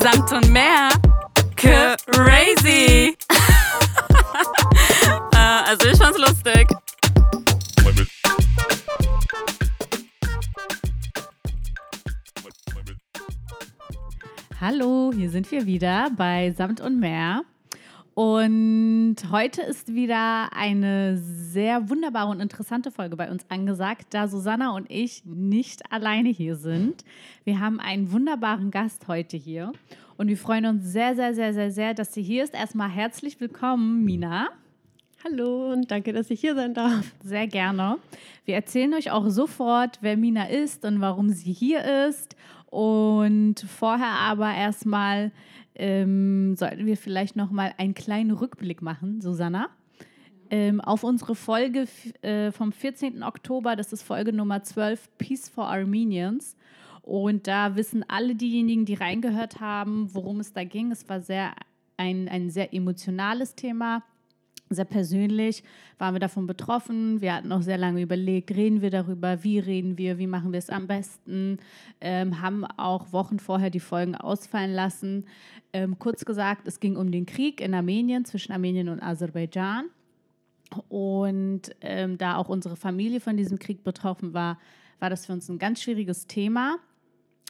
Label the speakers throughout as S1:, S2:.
S1: Samt und mehr. Crazy. äh, also ich fand's lustig.
S2: Hallo, hier sind wir wieder bei Samt und Meer. Und heute ist wieder eine sehr wunderbare und interessante Folge bei uns angesagt, da Susanna und ich nicht alleine hier sind. Wir haben einen wunderbaren Gast heute hier und wir freuen uns sehr, sehr, sehr, sehr, sehr, dass sie hier ist. Erstmal herzlich willkommen, Mina.
S3: Hallo und danke, dass ich hier sein darf.
S2: Sehr gerne. Wir erzählen euch auch sofort, wer Mina ist und warum sie hier ist. Und vorher aber erstmal ähm, sollten wir vielleicht noch mal einen kleinen Rückblick machen, Susanna, ähm, auf unsere Folge äh, vom 14. Oktober. Das ist Folge Nummer 12, Peace for Armenians. Und da wissen alle diejenigen, die reingehört haben, worum es da ging. Es war sehr ein, ein sehr emotionales Thema sehr persönlich waren wir davon betroffen. Wir hatten auch sehr lange überlegt, reden wir darüber, wie reden wir, wie machen wir es am besten, ähm, haben auch Wochen vorher die Folgen ausfallen lassen. Ähm, kurz gesagt, es ging um den Krieg in Armenien zwischen Armenien und Aserbaidschan. Und ähm, da auch unsere Familie von diesem Krieg betroffen war, war das für uns ein ganz schwieriges Thema.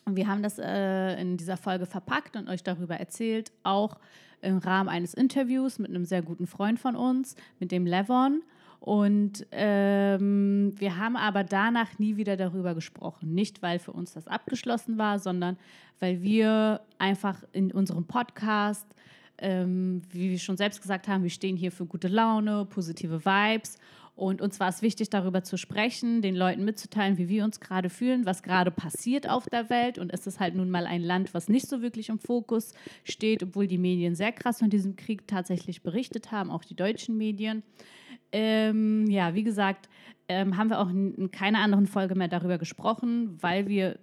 S2: Und wir haben das äh, in dieser Folge verpackt und euch darüber erzählt, auch im Rahmen eines Interviews mit einem sehr guten Freund von uns, mit dem Levon. Und ähm, wir haben aber danach nie wieder darüber gesprochen. Nicht, weil für uns das abgeschlossen war, sondern weil wir einfach in unserem Podcast, ähm, wie wir schon selbst gesagt haben, wir stehen hier für gute Laune, positive Vibes. Und uns war es wichtig, darüber zu sprechen, den Leuten mitzuteilen, wie wir uns gerade fühlen, was gerade passiert auf der Welt. Und es ist halt nun mal ein Land, was nicht so wirklich im Fokus steht, obwohl die Medien sehr krass von diesem Krieg tatsächlich berichtet haben, auch die deutschen Medien. Ähm, ja, wie gesagt, ähm, haben wir auch in keiner anderen Folge mehr darüber gesprochen, weil wir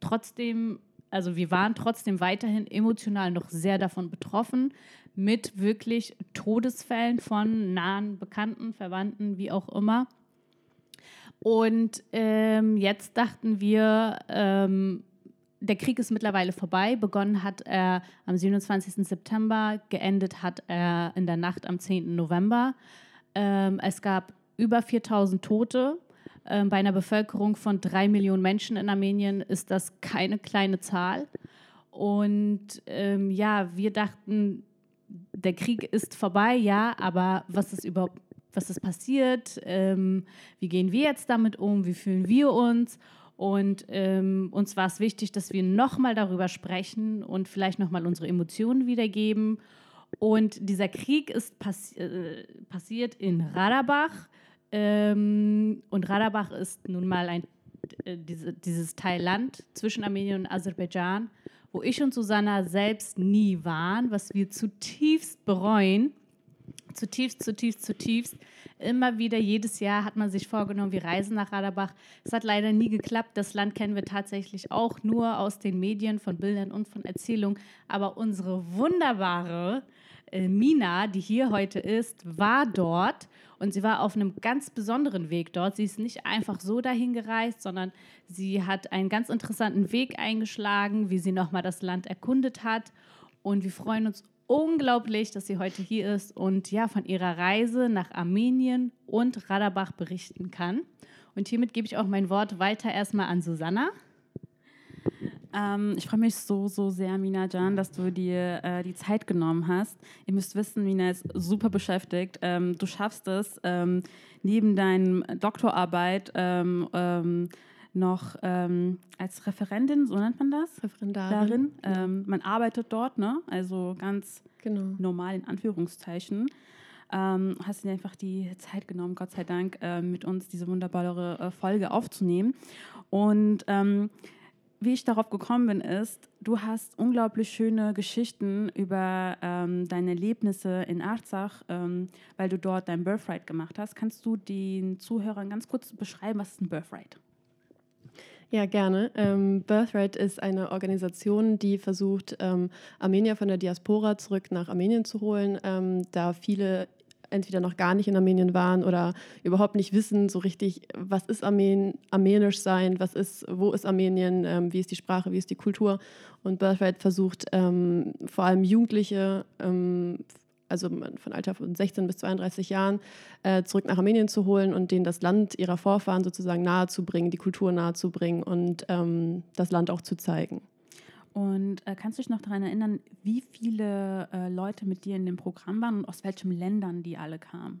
S2: trotzdem, also wir waren trotzdem weiterhin emotional noch sehr davon betroffen, mit wirklich Todesfällen von nahen Bekannten, Verwandten, wie auch immer. Und ähm, jetzt dachten wir, ähm, der Krieg ist mittlerweile vorbei. Begonnen hat er am 27. September, geendet hat er in der Nacht am 10. November. Ähm, es gab über 4000 Tote. Ähm, bei einer Bevölkerung von drei Millionen Menschen in Armenien ist das keine kleine Zahl. Und ähm, ja, wir dachten, der Krieg ist vorbei, ja, aber was ist überhaupt, was ist passiert? Ähm, wie gehen wir jetzt damit um? Wie fühlen wir uns? Und ähm, uns war es wichtig, dass wir nochmal darüber sprechen und vielleicht nochmal unsere Emotionen wiedergeben. Und dieser Krieg ist passi äh, passiert in Radabach. Ähm, und Radabach ist nun mal ein, äh, diese, dieses Teil Land zwischen Armenien und Aserbaidschan wo ich und Susanna selbst nie waren, was wir zutiefst bereuen. Zutiefst, zutiefst, zutiefst. Immer wieder, jedes Jahr hat man sich vorgenommen, wir reisen nach Radabach. Es hat leider nie geklappt. Das Land kennen wir tatsächlich auch nur aus den Medien, von Bildern und von Erzählungen. Aber unsere wunderbare äh, Mina, die hier heute ist, war dort und sie war auf einem ganz besonderen Weg dort. Sie ist nicht einfach so dahin gereist, sondern sie hat einen ganz interessanten Weg eingeschlagen, wie sie nochmal das Land erkundet hat. Und wir freuen uns unglaublich, dass sie heute hier ist und ja von ihrer Reise nach Armenien und Radabach berichten kann. Und hiermit gebe ich auch mein Wort weiter erstmal an Susanna.
S4: Ähm, ich freue mich so, so sehr, Mina Jan, dass du dir äh, die Zeit genommen hast. Ihr müsst wissen, Mina ist super beschäftigt. Ähm, du schaffst es, ähm, neben deinem Doktorarbeit ähm, ähm, noch ähm, als Referentin, so nennt man das?
S3: Referendarin.
S4: Darin. man arbeitet dort, ne? also ganz genau. normal in Anführungszeichen. Hast dir einfach die Zeit genommen, Gott sei Dank, äh, mit uns diese wunderbare äh, Folge aufzunehmen. Und wie ich darauf gekommen bin, ist, du hast unglaublich schöne Geschichten über ähm, deine Erlebnisse in Arzach, ähm, weil du dort dein Birthright gemacht hast. Kannst du den Zuhörern ganz kurz beschreiben, was ist ein Birthright?
S3: Ja, gerne. Ähm, Birthright ist eine Organisation, die versucht, ähm, Armenier von der Diaspora zurück nach Armenien zu holen, ähm, da viele entweder noch gar nicht in Armenien waren oder überhaupt nicht wissen so richtig, was ist Armen armenisch sein, was ist, wo ist Armenien, ähm, wie ist die Sprache, wie ist die Kultur. Und Birthright versucht ähm, vor allem Jugendliche, ähm, also von Alter von 16 bis 32 Jahren, äh, zurück nach Armenien zu holen und denen das Land ihrer Vorfahren sozusagen nahezubringen, die Kultur nahezubringen und ähm, das Land auch zu zeigen.
S4: Und äh, kannst du dich noch daran erinnern, wie viele äh, Leute mit dir in dem Programm waren und aus welchen Ländern die alle kamen?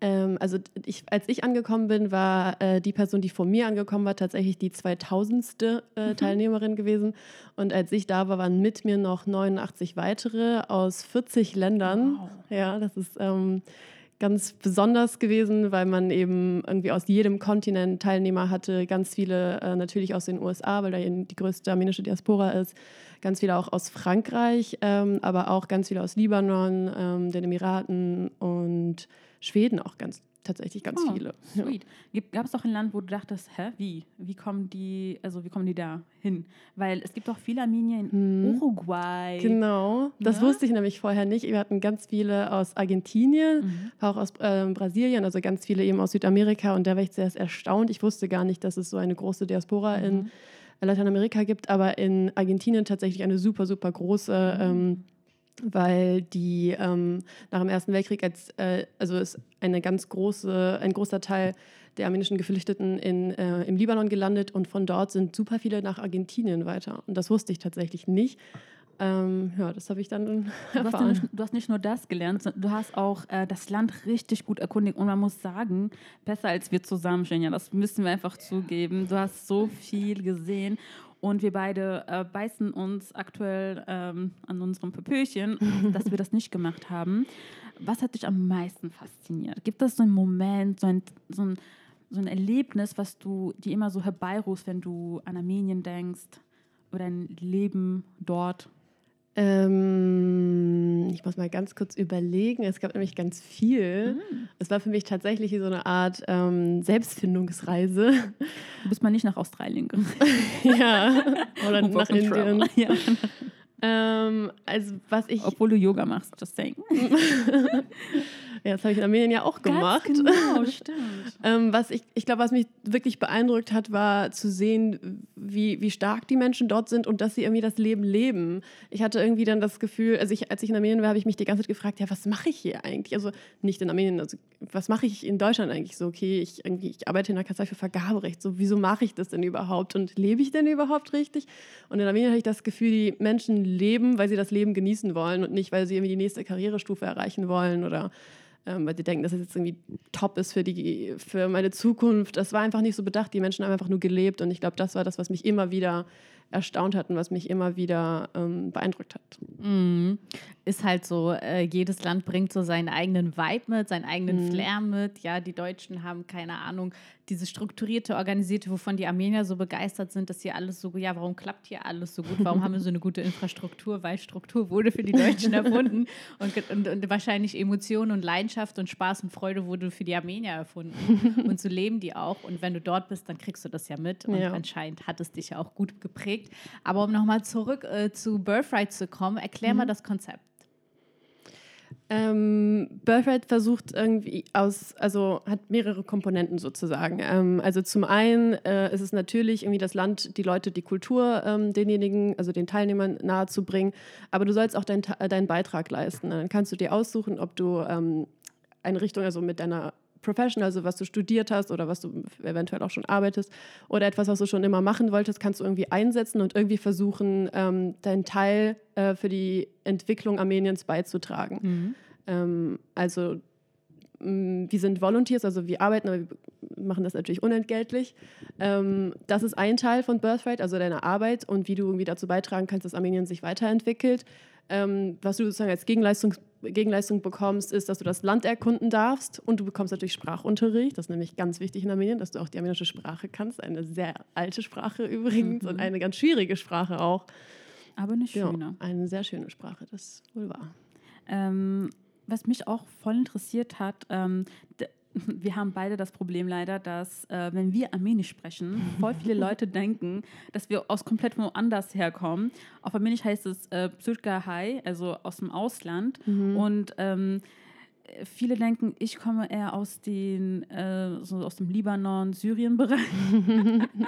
S3: Ähm, also ich, als ich angekommen bin, war äh, die Person, die vor mir angekommen war, tatsächlich die 2000. Äh, mhm. Teilnehmerin gewesen. Und als ich da war, waren mit mir noch 89 weitere aus 40 Ländern. Wow. Ja, das ist ähm, ganz besonders gewesen, weil man eben irgendwie aus jedem Kontinent Teilnehmer hatte. Ganz viele äh, natürlich aus den USA, weil da eben die größte armenische Diaspora ist. Ganz viele auch aus Frankreich, ähm, aber auch ganz viele aus Libanon, ähm, den Emiraten und Schweden auch ganz tatsächlich ganz oh, viele.
S4: Sweet. Ja. Gab es doch ein Land, wo du dachtest, hä, wie? Wie kommen die, also wie kommen die da hin? Weil es gibt doch viele Armenier in hm. Uruguay.
S3: Genau, das ja? wusste ich nämlich vorher nicht. Wir hatten ganz viele aus Argentinien, mhm. auch aus äh, Brasilien, also ganz viele eben aus Südamerika und da war ich sehr erstaunt. Ich wusste gar nicht, dass es so eine große Diaspora mhm. in Lateinamerika gibt, aber in Argentinien tatsächlich eine super, super große. Mhm. Ähm, weil die ähm, nach dem Ersten Weltkrieg als äh, also ist eine ganz große ein großer Teil der armenischen Geflüchteten in, äh, im Libanon gelandet und von dort sind super viele nach Argentinien weiter und das wusste ich tatsächlich nicht. Ähm, ja, das habe ich dann erfahren.
S4: Du hast, nicht, du hast, nicht, nur das gelernt, du hast auch äh, das Land richtig gut erkundigt und man muss sagen, besser als wir zusammen, Genia, das müssen wir einfach zugeben. Du hast so viel gesehen und wir beide äh, beißen uns aktuell ähm, an unserem Pöpöchen, dass wir das nicht gemacht haben. Was hat dich am meisten fasziniert? Gibt es so einen Moment, so ein, so ein, so ein Erlebnis, was du dir immer so herbeirufst, wenn du an Armenien denkst oder dein Leben dort?
S3: Ähm, ich muss mal ganz kurz überlegen. Es gab nämlich ganz viel. Mhm. Es war für mich tatsächlich so eine Art ähm, Selbstfindungsreise.
S4: Du bist mal nicht nach Australien gegangen.
S3: ja, oder nach Indien. Ja. Ähm, also was ich
S4: Obwohl du Yoga machst, just saying.
S3: Ja, das habe ich in Armenien ja auch gemacht.
S4: Ganz genau, stimmt.
S3: ähm, was ich, ich glaube, was mich wirklich beeindruckt hat, war zu sehen, wie, wie stark die Menschen dort sind und dass sie irgendwie das Leben leben. Ich hatte irgendwie dann das Gefühl, also ich, als ich in Armenien war, habe ich mich die ganze Zeit gefragt, ja, was mache ich hier eigentlich? Also nicht in Armenien, also was mache ich in Deutschland eigentlich so? Okay, ich, ich arbeite in der Kanzlei für Vergaberecht, so wieso mache ich das denn überhaupt und lebe ich denn überhaupt richtig? Und in Armenien habe ich das Gefühl, die Menschen leben, weil sie das Leben genießen wollen und nicht, weil sie irgendwie die nächste Karrierestufe erreichen wollen oder ähm, weil sie denken, dass es jetzt irgendwie top ist für, die, für meine Zukunft. Das war einfach nicht so bedacht. Die Menschen haben einfach nur gelebt und ich glaube, das war das, was mich immer wieder erstaunt hat und was mich immer wieder ähm, beeindruckt hat.
S2: Mm. Ist halt so, äh, jedes Land bringt so seinen eigenen Vibe mit, seinen eigenen mm. Flair mit. Ja, die Deutschen haben keine Ahnung, diese strukturierte, organisierte, wovon die Armenier so begeistert sind, dass hier alles so, ja, warum klappt hier alles so gut? Warum haben wir so eine gute Infrastruktur? Weil Struktur wurde für die Deutschen erfunden und, und, und wahrscheinlich Emotionen und Leidenschaft und Spaß und Freude wurde für die Armenier erfunden. Und so leben die auch. Und wenn du dort bist, dann kriegst du das ja mit. Und ja. anscheinend hat es dich ja auch gut geprägt. Aber um nochmal zurück äh, zu Birthright zu kommen, erklär mhm. mal das Konzept.
S3: Ähm, Birthright versucht irgendwie aus, also hat mehrere Komponenten sozusagen. Ähm, also zum einen äh, ist es natürlich irgendwie das Land, die Leute, die Kultur ähm, denjenigen, also den Teilnehmern nahezubringen, aber du sollst auch dein, deinen Beitrag leisten. Dann kannst du dir aussuchen, ob du ähm, eine Richtung, also mit deiner Profession, also was du studiert hast oder was du eventuell auch schon arbeitest oder etwas, was du schon immer machen wolltest, kannst du irgendwie einsetzen und irgendwie versuchen, ähm, deinen Teil äh, für die Entwicklung Armeniens beizutragen. Mhm. Ähm, also mm, wir sind Volunteers, also wir arbeiten, aber wir machen das natürlich unentgeltlich. Ähm, das ist ein Teil von Birthright, also deine Arbeit und wie du irgendwie dazu beitragen kannst, dass Armenien sich weiterentwickelt. Ähm, was du sozusagen als Gegenleistung, Gegenleistung bekommst, ist, dass du das Land erkunden darfst und du bekommst natürlich Sprachunterricht. Das ist nämlich ganz wichtig in Armenien, dass du auch die armenische Sprache kannst. Eine sehr alte Sprache übrigens mhm. und eine ganz schwierige Sprache auch.
S4: Aber eine schöne.
S3: Ja, eine sehr schöne Sprache, das wohl wahr.
S4: Ähm, was mich auch voll interessiert hat, ähm, wir haben beide das Problem leider, dass äh, wenn wir Armenisch sprechen, voll viele Leute denken, dass wir aus komplett woanders herkommen. Auf Armenisch heißt es äh, Hai, also aus dem Ausland. Mhm. Und ähm, viele denken, ich komme eher aus den, äh, so aus dem Libanon, Syrien-Bereich.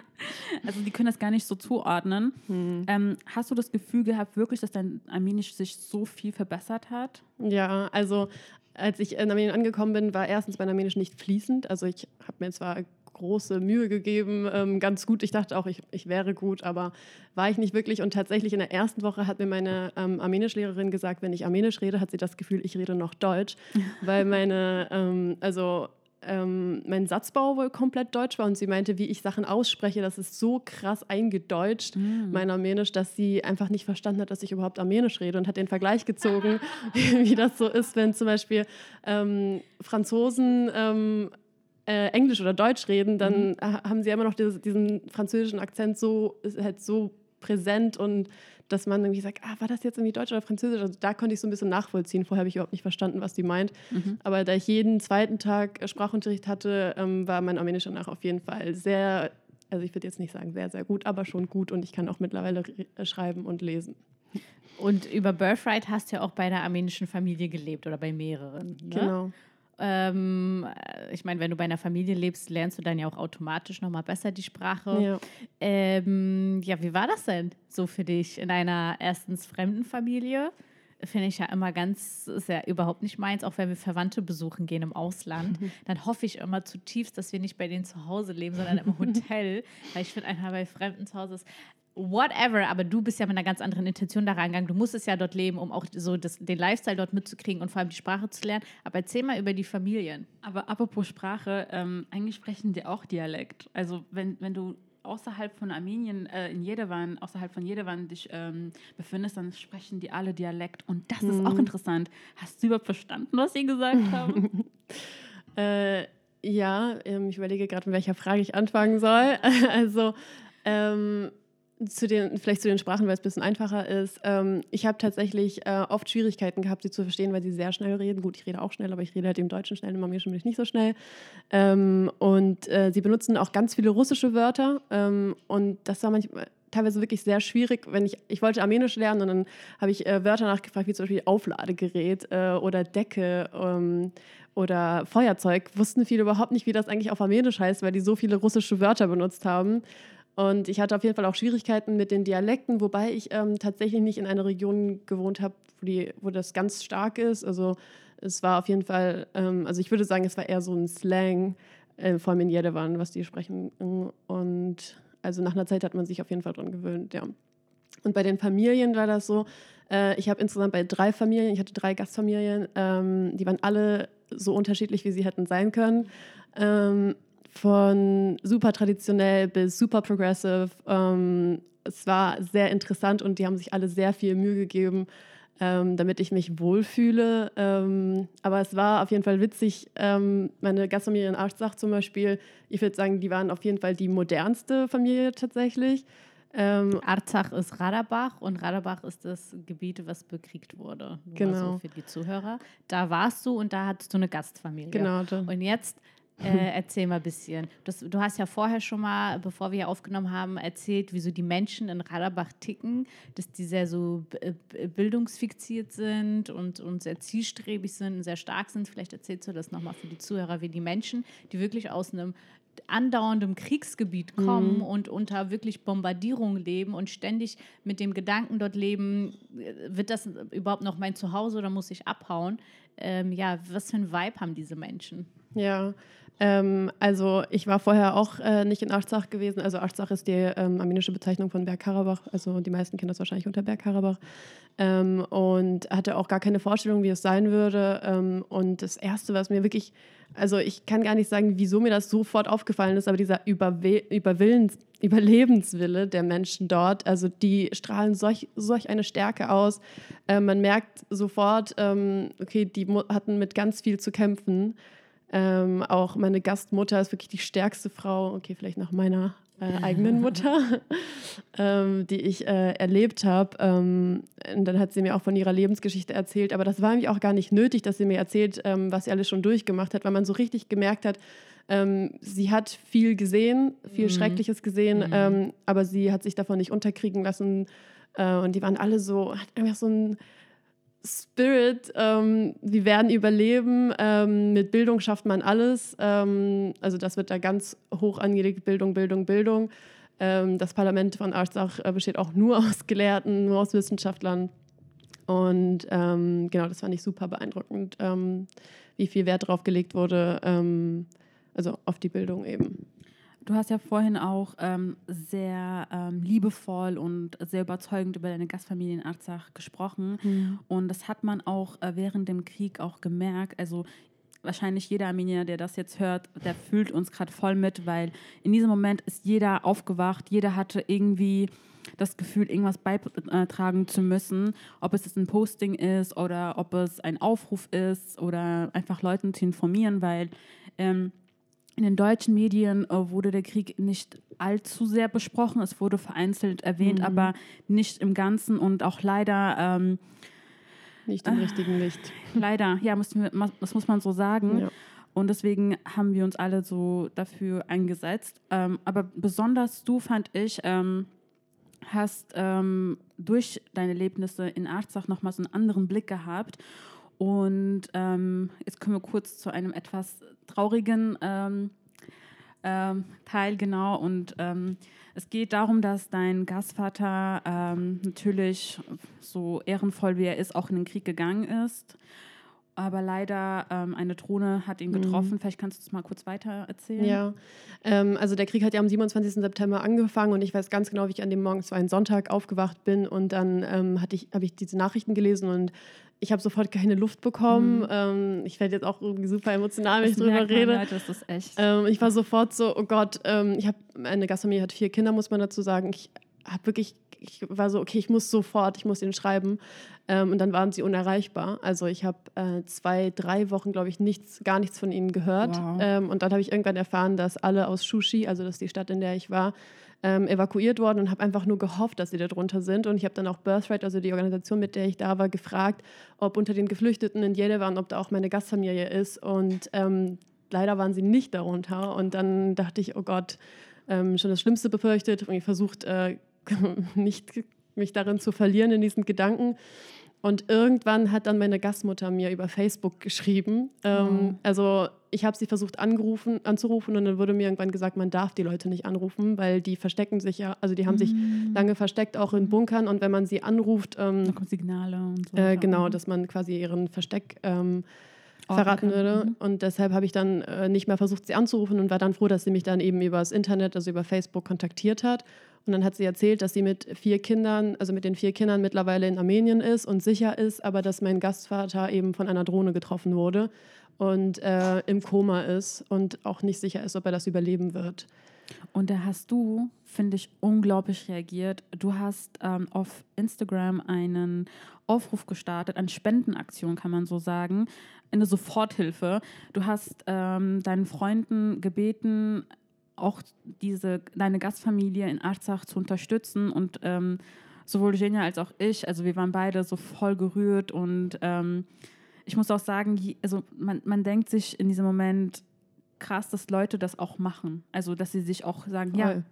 S4: also die können das gar nicht so zuordnen. Hm. Ähm, hast du das Gefühl gehabt, wirklich, dass dein Armenisch sich so viel verbessert hat?
S3: Ja, also als ich in Armenien angekommen bin, war erstens mein Armenisch nicht fließend. Also ich habe mir zwar große Mühe gegeben, ähm, ganz gut. Ich dachte auch, ich, ich wäre gut, aber war ich nicht wirklich. Und tatsächlich in der ersten Woche hat mir meine ähm, Armenischlehrerin gesagt, wenn ich Armenisch rede, hat sie das Gefühl, ich rede noch Deutsch, weil meine, ähm, also ähm, mein Satzbau wohl komplett deutsch war und sie meinte, wie ich Sachen ausspreche, das ist so krass eingedeutscht, mm. mein Armenisch, dass sie einfach nicht verstanden hat, dass ich überhaupt Armenisch rede und hat den Vergleich gezogen, wie das so ist, wenn zum Beispiel ähm, Franzosen ähm, äh, Englisch oder Deutsch reden, dann mhm. haben sie immer noch dieses, diesen französischen Akzent so, ist halt so präsent und dass man irgendwie sagt, ah, war das jetzt irgendwie Deutsch oder Französisch? Also da konnte ich so ein bisschen nachvollziehen. Vorher habe ich überhaupt nicht verstanden, was die meint. Mhm. Aber da ich jeden zweiten Tag Sprachunterricht hatte, ähm, war mein Armenisch danach auf jeden Fall sehr, also ich würde jetzt nicht sagen sehr, sehr gut, aber schon gut und ich kann auch mittlerweile äh, schreiben und lesen.
S2: Und über Birthright hast du ja auch bei einer armenischen Familie gelebt oder bei mehreren. Ne?
S3: Genau.
S2: Ähm, ich meine, wenn du bei einer Familie lebst, lernst du dann ja auch automatisch nochmal besser die Sprache. Ja. Ähm, ja, wie war das denn so für dich in einer erstens fremden Familie? Finde ich ja immer ganz, ist ja überhaupt nicht meins, auch wenn wir Verwandte besuchen gehen im Ausland. Dann hoffe ich immer zutiefst, dass wir nicht bei denen zu Hause leben, sondern im Hotel. weil ich finde einfach bei Fremden zu Hause ist whatever, aber du bist ja mit einer ganz anderen Intention da reingegangen. Du musstest ja dort leben, um auch so das, den Lifestyle dort mitzukriegen und vor allem die Sprache zu lernen. Aber erzähl mal über die Familien.
S4: Aber apropos Sprache, ähm, eigentlich sprechen die auch Dialekt. Also wenn, wenn du außerhalb von Armenien, äh, in Jerewan, außerhalb von Jerewan dich ähm, befindest, dann sprechen die alle Dialekt. Und das ist auch mhm. interessant. Hast du überhaupt verstanden, was sie gesagt haben?
S3: äh, ja, ähm, ich überlege gerade, mit welcher Frage ich anfangen soll. also, ähm, zu den, vielleicht zu den Sprachen, weil es ein bisschen einfacher ist. Ähm, ich habe tatsächlich äh, oft Schwierigkeiten gehabt, sie zu verstehen, weil sie sehr schnell reden. Gut, ich rede auch schnell, aber ich rede halt im Deutschen schnell, im Armenischen bin ich nicht so schnell. Ähm, und äh, sie benutzen auch ganz viele russische Wörter. Ähm, und das war manchmal teilweise wirklich sehr schwierig, wenn ich, ich wollte Armenisch lernen und dann habe ich äh, Wörter nachgefragt, wie zum Beispiel Aufladegerät äh, oder Decke ähm, oder Feuerzeug. Wussten viele überhaupt nicht, wie das eigentlich auf Armenisch heißt, weil die so viele russische Wörter benutzt haben. Und ich hatte auf jeden Fall auch Schwierigkeiten mit den Dialekten, wobei ich ähm, tatsächlich nicht in einer Region gewohnt habe, wo, wo das ganz stark ist. Also es war auf jeden Fall, ähm, also ich würde sagen, es war eher so ein Slang, äh, vor allem in Jerewan, was die sprechen. Und also nach einer Zeit hat man sich auf jeden Fall dran gewöhnt, ja. Und bei den Familien war das so, äh, ich habe insgesamt bei drei Familien, ich hatte drei Gastfamilien, ähm, die waren alle so unterschiedlich, wie sie hätten sein können. Ähm, von super traditionell bis super progressive. Ähm, es war sehr interessant und die haben sich alle sehr viel Mühe gegeben, ähm, damit ich mich wohlfühle. Ähm, aber es war auf jeden Fall witzig. Ähm, meine Gastfamilie in Arzach zum Beispiel, ich würde sagen, die waren auf jeden Fall die modernste Familie tatsächlich.
S2: Ähm, Arzach ist Radabach und Radabach ist das Gebiet, was bekriegt wurde. Nur genau. So für die Zuhörer. Da warst du und da hattest du eine Gastfamilie.
S3: Genau.
S2: Und jetzt äh, erzähl mal ein bisschen. Das, du hast ja vorher schon mal, bevor wir hier aufgenommen haben, erzählt, wieso die Menschen in Raderbach ticken, dass die sehr so bildungsfixiert sind und, und sehr zielstrebig sind und sehr stark sind. Vielleicht erzählst du das nochmal für die Zuhörer, wie die Menschen, die wirklich aus einem andauerndem Kriegsgebiet kommen mhm. und unter wirklich Bombardierung leben und ständig mit dem Gedanken dort leben, wird das überhaupt noch mein Zuhause oder muss ich abhauen? Ähm, ja, was für ein Vibe haben diese Menschen?
S3: Ja, ähm, also ich war vorher auch äh, nicht in Arzach gewesen. Also Arzach ist die ähm, armenische Bezeichnung von Bergkarabach. Also die meisten kennen das wahrscheinlich unter Bergkarabach. Ähm, und hatte auch gar keine Vorstellung, wie es sein würde. Ähm, und das Erste, was mir wirklich, also ich kann gar nicht sagen, wieso mir das sofort aufgefallen ist, aber dieser Überwe Überwillens Überlebenswille der Menschen dort, also die strahlen solch, solch eine Stärke aus. Äh, man merkt sofort, ähm, okay, die hatten mit ganz viel zu kämpfen. Ähm, auch meine Gastmutter ist wirklich die stärkste Frau, okay, vielleicht nach meiner äh, eigenen Mutter, ähm, die ich äh, erlebt habe. Ähm, und dann hat sie mir auch von ihrer Lebensgeschichte erzählt. Aber das war mir auch gar nicht nötig, dass sie mir erzählt, ähm, was sie alles schon durchgemacht hat, weil man so richtig gemerkt hat, ähm, sie hat viel gesehen, viel mhm. Schreckliches gesehen, mhm. Ähm, aber sie hat sich davon nicht unterkriegen lassen. Äh, und die waren alle so, hat einfach so ein Spirit, ähm, wir werden überleben, ähm, mit Bildung schafft man alles. Ähm, also das wird da ganz hoch angelegt, Bildung, Bildung, Bildung. Ähm, das Parlament von Arzach äh, besteht auch nur aus Gelehrten, nur aus Wissenschaftlern. Und ähm, genau, das fand ich super beeindruckend, ähm, wie viel Wert darauf gelegt wurde, also auf die Bildung eben.
S4: Du hast ja vorhin auch ähm, sehr ähm, liebevoll und sehr überzeugend über deine Gastfamilie in Arzach gesprochen. Mhm. Und das hat man auch äh, während dem Krieg auch gemerkt. Also wahrscheinlich jeder Armenier, der das jetzt hört, der fühlt uns gerade voll mit, weil in diesem Moment ist jeder aufgewacht, jeder hatte irgendwie das Gefühl, irgendwas beitragen zu müssen, ob es ein Posting ist oder ob es ein Aufruf ist oder einfach Leuten zu informieren, weil ähm, in den deutschen Medien äh, wurde der Krieg nicht allzu sehr besprochen. Es wurde vereinzelt erwähnt, mhm. aber nicht im Ganzen und auch leider. Ähm,
S3: nicht im äh, richtigen Licht.
S4: Leider, ja, muss, das muss man so sagen. Ja. Und deswegen haben wir uns alle so dafür eingesetzt. Ähm, aber besonders du, fand ich, ähm, hast ähm, durch deine Erlebnisse in Arzach nochmal so einen anderen Blick gehabt und ähm, jetzt kommen wir kurz zu einem etwas traurigen ähm, ähm, Teil, genau. Und ähm, es geht darum, dass dein Gastvater ähm, natürlich so ehrenvoll wie er ist, auch in den Krieg gegangen ist. Aber leider ähm, eine Drohne hat ihn mhm. getroffen. Mhm. Vielleicht kannst du es mal kurz weiter erzählen.
S3: Ja, also der Krieg hat ja am 27. September angefangen und ich weiß ganz genau, wie ich an dem Morgen, es war ein Sonntag, aufgewacht bin und dann ähm, ich, habe ich diese Nachrichten gelesen und ich habe sofort keine Luft bekommen. Mhm. Ähm, ich werde jetzt auch irgendwie super emotional, wenn ich drüber rede.
S4: Leute, das ist echt.
S3: Ähm, ich war sofort so, oh Gott, ähm, ich habe, meine Gastfamilie hat vier Kinder, muss man dazu sagen. Ich habe wirklich, ich war so, okay, ich muss sofort, ich muss ihnen schreiben. Ähm, und dann waren sie unerreichbar. Also ich habe äh, zwei, drei Wochen, glaube ich, nichts, gar nichts von ihnen gehört. Wow. Ähm, und dann habe ich irgendwann erfahren, dass alle aus Shushi, also das ist die Stadt, in der ich war, ähm, evakuiert worden und habe einfach nur gehofft, dass sie da drunter sind. Und ich habe dann auch Birthright, also die Organisation, mit der ich da war, gefragt, ob unter den Geflüchteten in Jerewan, ob da auch meine Gastfamilie ist. Und ähm, leider waren sie nicht darunter. Und dann dachte ich, oh Gott, ähm, schon das Schlimmste befürchtet ich versucht, äh, nicht mich darin zu verlieren in diesen Gedanken. Und irgendwann hat dann meine Gastmutter mir über Facebook geschrieben. Ähm, mhm. Also ich habe sie versucht angerufen, anzurufen und dann wurde mir irgendwann gesagt, man darf die Leute nicht anrufen, weil die verstecken sich ja, also die haben mhm. sich lange versteckt, auch in Bunkern. Und wenn man sie anruft, ähm,
S4: da kommen Signale und so.
S3: Äh, genau, dass man quasi ihren Versteck ähm, verraten würde. Mhm. Und deshalb habe ich dann äh, nicht mehr versucht, sie anzurufen und war dann froh, dass sie mich dann eben über das Internet, also über Facebook kontaktiert hat. Und dann hat sie erzählt, dass sie mit vier Kindern, also mit den vier Kindern mittlerweile in Armenien ist und sicher ist, aber dass mein Gastvater eben von einer Drohne getroffen wurde und äh, im Koma ist und auch nicht sicher ist, ob er das überleben wird.
S4: Und da hast du, finde ich, unglaublich reagiert. Du hast ähm, auf Instagram einen Aufruf gestartet, eine Spendenaktion, kann man so sagen, eine Soforthilfe. Du hast ähm, deinen Freunden gebeten, auch diese, deine Gastfamilie in Arzach zu unterstützen und ähm, sowohl Genia als auch ich, also wir waren beide so voll gerührt und ähm, ich muss auch sagen, also man, man denkt sich in diesem Moment krass, dass Leute das auch machen. Also dass sie sich auch sagen, voll. ja,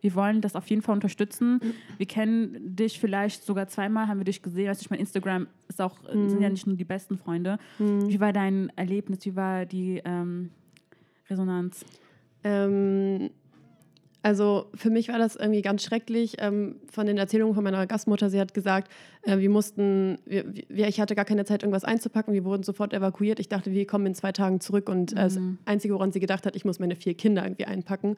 S4: wir wollen das auf jeden Fall unterstützen. Wir kennen dich vielleicht sogar zweimal, haben wir dich gesehen. Also ich meine, Instagram ist auch, mhm. sind ja nicht nur die besten Freunde. Mhm. Wie war dein Erlebnis? Wie war die ähm, Resonanz?
S3: Ähm, also für mich war das irgendwie ganz schrecklich. Ähm, von den Erzählungen von meiner Gastmutter, sie hat gesagt, äh, wir mussten, wir, wir, ich hatte gar keine Zeit, irgendwas einzupacken. Wir wurden sofort evakuiert. Ich dachte, wir kommen in zwei Tagen zurück. Und mhm. das Einzige, woran sie gedacht hat, ich muss meine vier Kinder irgendwie einpacken.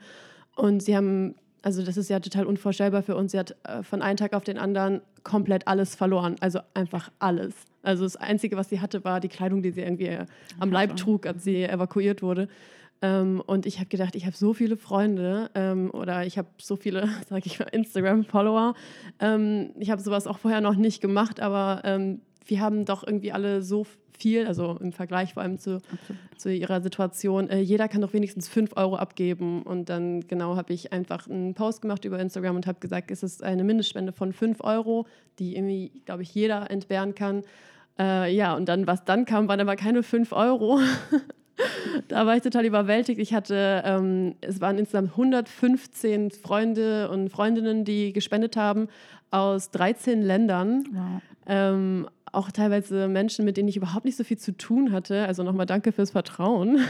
S3: Und sie haben, also das ist ja total unvorstellbar für uns. Sie hat äh, von einem Tag auf den anderen komplett alles verloren. Also einfach alles. Also das Einzige, was sie hatte, war die Kleidung, die sie irgendwie äh, am Leib trug, als sie evakuiert wurde. Ähm, und ich habe gedacht, ich habe so viele Freunde ähm, oder ich habe so viele, sage ich mal, Instagram-Follower. Ähm, ich habe sowas auch vorher noch nicht gemacht, aber ähm, wir haben doch irgendwie alle so viel, also im Vergleich vor allem zu, zu ihrer Situation. Äh, jeder kann doch wenigstens 5 Euro abgeben. Und dann genau habe ich einfach einen Post gemacht über Instagram und habe gesagt, es ist eine Mindestspende von 5 Euro, die irgendwie, glaube ich, jeder entbehren kann. Äh, ja, und dann, was dann kam, waren aber keine 5 Euro. da war ich total überwältigt. Ich hatte, ähm, es waren insgesamt 115 Freunde und Freundinnen, die gespendet haben aus 13 Ländern. Wow. Ähm, auch teilweise Menschen, mit denen ich überhaupt nicht so viel zu tun hatte. Also nochmal danke fürs Vertrauen.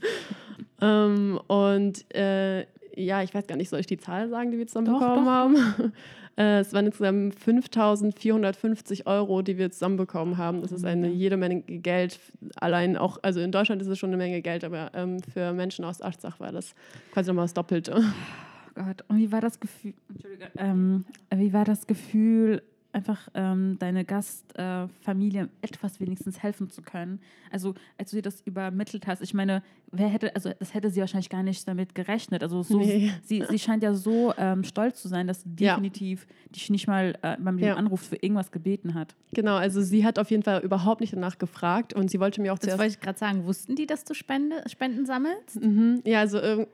S3: ähm, und äh, ja, ich weiß gar nicht, soll ich die Zahl sagen, die wir zusammenbekommen doch, haben? Äh, es waren insgesamt 5.450 Euro, die wir zusammenbekommen haben. Das ist eine jede Menge Geld. Allein auch, also in Deutschland ist es schon eine Menge Geld, aber ähm, für Menschen aus Aschzach war das quasi nochmal das Doppelte. Oh
S4: Gott, und wie war das Gefühl, ähm, wie war das Gefühl, einfach ähm, deine Gastfamilie äh, etwas wenigstens helfen zu können. Also als du dir das übermittelt hast, ich meine, wer hätte, also das hätte sie wahrscheinlich gar nicht damit gerechnet. Also so, nee. sie, sie scheint ja so ähm, stolz zu sein, dass sie definitiv ja. dich nicht mal äh, beim ja. Anruf für irgendwas gebeten hat.
S3: Genau, also sie hat auf jeden Fall überhaupt nicht danach gefragt und sie wollte mir auch
S2: das zuerst... Das wollte ich gerade sagen, wussten die, dass du Spende, Spenden sammelst?
S3: Mhm. Ja, also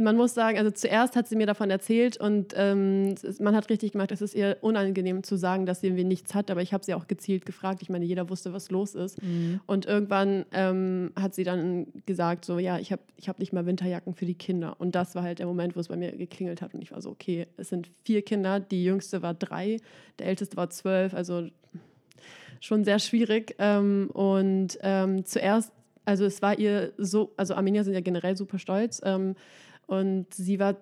S3: man muss sagen, also zuerst hat sie mir davon erzählt und ähm, man hat richtig gemacht, es ist ihr unangenehm zu sagen, dass sie irgendwie nichts hat, aber ich habe sie auch gezielt gefragt. Ich meine, jeder wusste, was los ist. Mhm. Und irgendwann ähm, hat sie dann gesagt, so, ja, ich habe ich hab nicht mal Winterjacken für die Kinder. Und das war halt der Moment, wo es bei mir geklingelt hat und ich war so, okay, es sind vier Kinder, die jüngste war drei, der älteste war zwölf, also schon sehr schwierig. Ähm, und ähm, zuerst also es war ihr so, also Armenier sind ja generell super stolz. Ähm, und sie war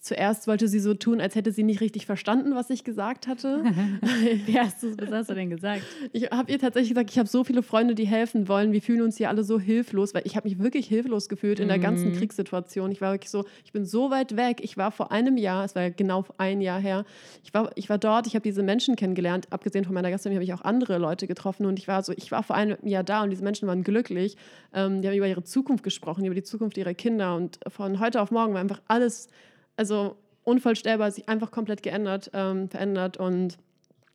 S3: zuerst wollte sie so tun, als hätte sie nicht richtig verstanden, was ich gesagt hatte.
S2: Wie hast du, was hast du denn gesagt?
S3: Ich habe ihr tatsächlich gesagt, ich habe so viele Freunde, die helfen wollen. Wir fühlen uns hier alle so hilflos, weil ich habe mich wirklich hilflos gefühlt in der ganzen mhm. Kriegssituation. Ich war wirklich so, ich bin so weit weg. Ich war vor einem Jahr, es war ja genau ein Jahr her, ich war, ich war dort, ich habe diese Menschen kennengelernt. Abgesehen von meiner Gastronomie habe ich auch andere Leute getroffen und ich war so, ich war vor einem Jahr da und diese Menschen waren glücklich. Ähm, die haben über ihre Zukunft gesprochen, über die Zukunft ihrer Kinder und von heute auf morgen war einfach alles also unvollstellbar, sich einfach komplett geändert, ähm, verändert und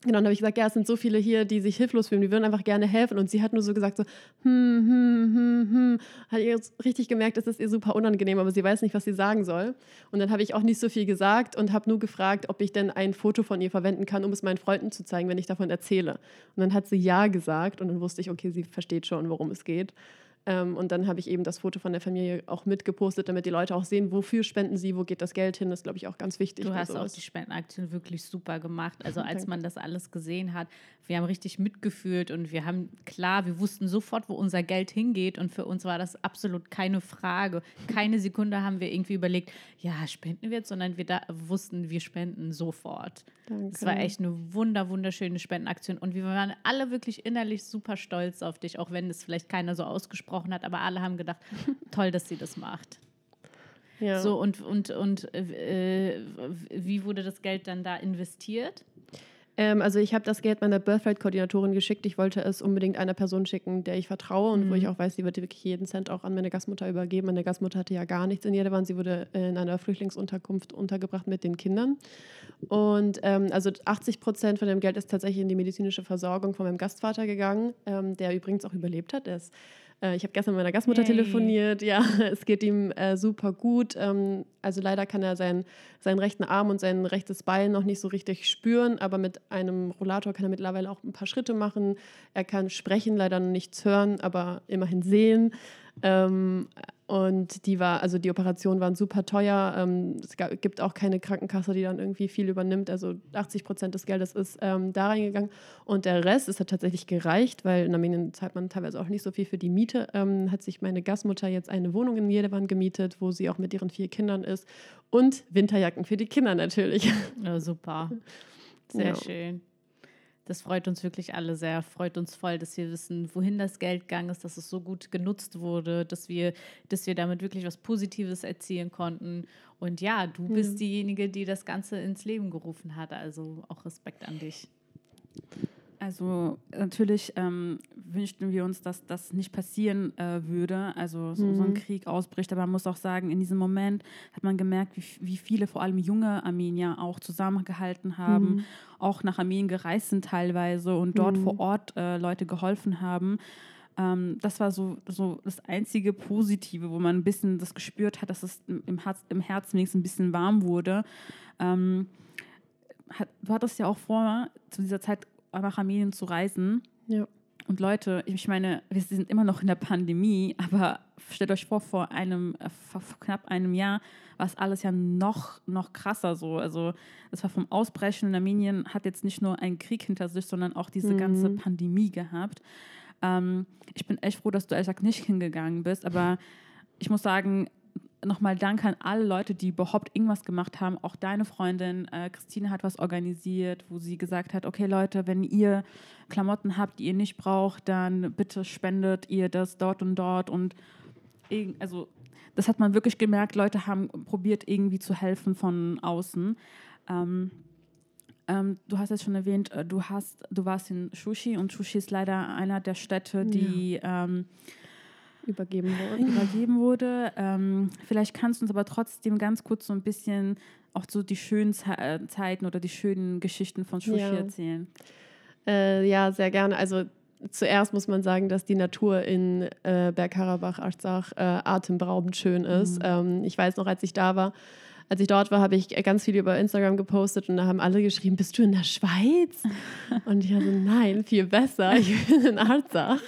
S3: Genau, dann habe ich gesagt, ja, es sind so viele hier, die sich hilflos fühlen, die würden einfach gerne helfen. Und sie hat nur so gesagt, so, hm, hm, hm, hm. Hat ihr richtig gemerkt, es ist ihr super unangenehm, aber sie weiß nicht, was sie sagen soll. Und dann habe ich auch nicht so viel gesagt und habe nur gefragt, ob ich denn ein Foto von ihr verwenden kann, um es meinen Freunden zu zeigen, wenn ich davon erzähle. Und dann hat sie ja gesagt und dann wusste ich, okay, sie versteht schon, worum es geht. Ähm, und dann habe ich eben das Foto von der Familie auch mitgepostet, damit die Leute auch sehen, wofür spenden sie, wo geht das Geld hin. Das ist, glaube ich, auch ganz wichtig.
S2: Du hast auch die Spendenaktion wirklich super gemacht. Also als man das alles gesehen hat, wir haben richtig mitgefühlt und wir haben, klar, wir wussten sofort, wo unser Geld hingeht. Und für uns war das absolut keine Frage. Keine Sekunde haben wir irgendwie überlegt, ja, spenden wir jetzt, sondern wir da wussten, wir spenden sofort. Es war echt eine wunder, wunderschöne Spendenaktion. Und wir waren alle wirklich innerlich super stolz auf dich, auch wenn es vielleicht keiner so ausgesprochen gesprochen hat, aber alle haben gedacht, toll, dass sie das macht. Ja. So, und, und, und äh, wie wurde das Geld dann da investiert?
S3: Ähm, also ich habe das Geld meiner Birthright-Koordinatorin geschickt. Ich wollte es unbedingt einer Person schicken, der ich vertraue und mhm. wo ich auch weiß, sie wird wirklich jeden Cent auch an meine Gastmutter übergeben. Meine Gastmutter hatte ja gar nichts in Jerewan. Sie wurde in einer Flüchtlingsunterkunft untergebracht mit den Kindern. Und ähm, also 80 Prozent von dem Geld ist tatsächlich in die medizinische Versorgung von meinem Gastvater gegangen, ähm, der übrigens auch überlebt hat. Ist äh, ich habe gestern mit meiner Gastmutter hey. telefoniert. Ja, es geht ihm äh, super gut. Ähm, also leider kann er sein, seinen rechten Arm und sein rechtes Bein noch nicht so richtig spüren, aber mit einem Rollator kann er mittlerweile auch ein paar Schritte machen. Er kann sprechen, leider nichts hören, aber immerhin sehen. Ähm, und die war, also die Operationen waren super teuer. Ähm, es gibt auch keine Krankenkasse, die dann irgendwie viel übernimmt. Also 80 Prozent des Geldes ist ähm, da reingegangen. Und der Rest ist hat tatsächlich gereicht, weil in Armenien zahlt man teilweise auch nicht so viel für die Miete. Ähm, hat sich meine Gastmutter jetzt eine Wohnung in Jerewan gemietet, wo sie auch mit ihren vier Kindern ist. Und Winterjacken für die Kinder natürlich.
S2: Ja, super. Sehr ja. schön. Das freut uns wirklich alle sehr, freut uns voll, dass wir wissen, wohin das Geld gegangen ist, dass es so gut genutzt wurde, dass wir, dass wir damit wirklich was Positives erzielen konnten. Und ja, du mhm. bist diejenige, die das Ganze ins Leben gerufen hat. Also auch Respekt an dich.
S4: Also natürlich ähm, wünschten wir uns, dass das nicht passieren äh, würde, also so, mhm. so, ein mhm. Krieg ausbricht. Aber man muss auch sagen, in diesem Moment hat man gemerkt, wie, wie viele, vor allem junge Armenier, auch zusammengehalten haben, mhm. auch nach Armenien gereist sind teilweise und dort mhm. vor Ort äh, Leute geholfen haben. Ähm, das war so, so das einzige Positive, wo man ein bisschen das gespürt hat, dass es im, Herz, im Herzen wenigstens ein bisschen warm wurde. Ähm, hat, du hattest ja auch vor, zu dieser Zeit nach Armenien zu reisen. Ja. und Leute, ich meine, wir sind immer noch in der Pandemie, aber stellt euch vor, vor einem, äh, vor knapp einem Jahr war es alles ja noch, noch krasser so. Also das war vom Ausbrechen in Armenien, hat jetzt nicht nur einen Krieg hinter sich, sondern auch diese mhm. ganze Pandemie gehabt. Ähm, ich bin echt froh, dass du ehrlich gesagt nicht hingegangen bist, aber ich muss sagen, nochmal Danke an alle Leute, die überhaupt irgendwas gemacht haben. Auch deine Freundin äh, Christine hat was organisiert, wo sie gesagt hat, okay Leute, wenn ihr Klamotten habt, die ihr nicht braucht, dann bitte spendet ihr das dort und dort. Und also das hat man wirklich gemerkt, Leute haben probiert irgendwie zu helfen von außen. Ähm, ähm, du hast es schon erwähnt, äh, du, hast, du warst in Shushi und Shushi ist leider einer der Städte, die... Ja. Ähm,
S3: übergeben wurde.
S4: Übergeben wurde. Ähm, vielleicht kannst du uns aber trotzdem ganz kurz so ein bisschen auch so die schönen Ze äh, Zeiten oder die schönen Geschichten von Shushi ja. erzählen.
S3: Äh, ja, sehr gerne. Also zuerst muss man sagen, dass die Natur in äh, Bergkarabach, Arzach äh, atemberaubend schön ist. Mhm. Ähm, ich weiß noch, als ich da war, als ich dort war, habe ich ganz viel über Instagram gepostet und da haben alle geschrieben, bist du in der Schweiz? Und ich habe so, nein, viel besser, ich bin in Arzach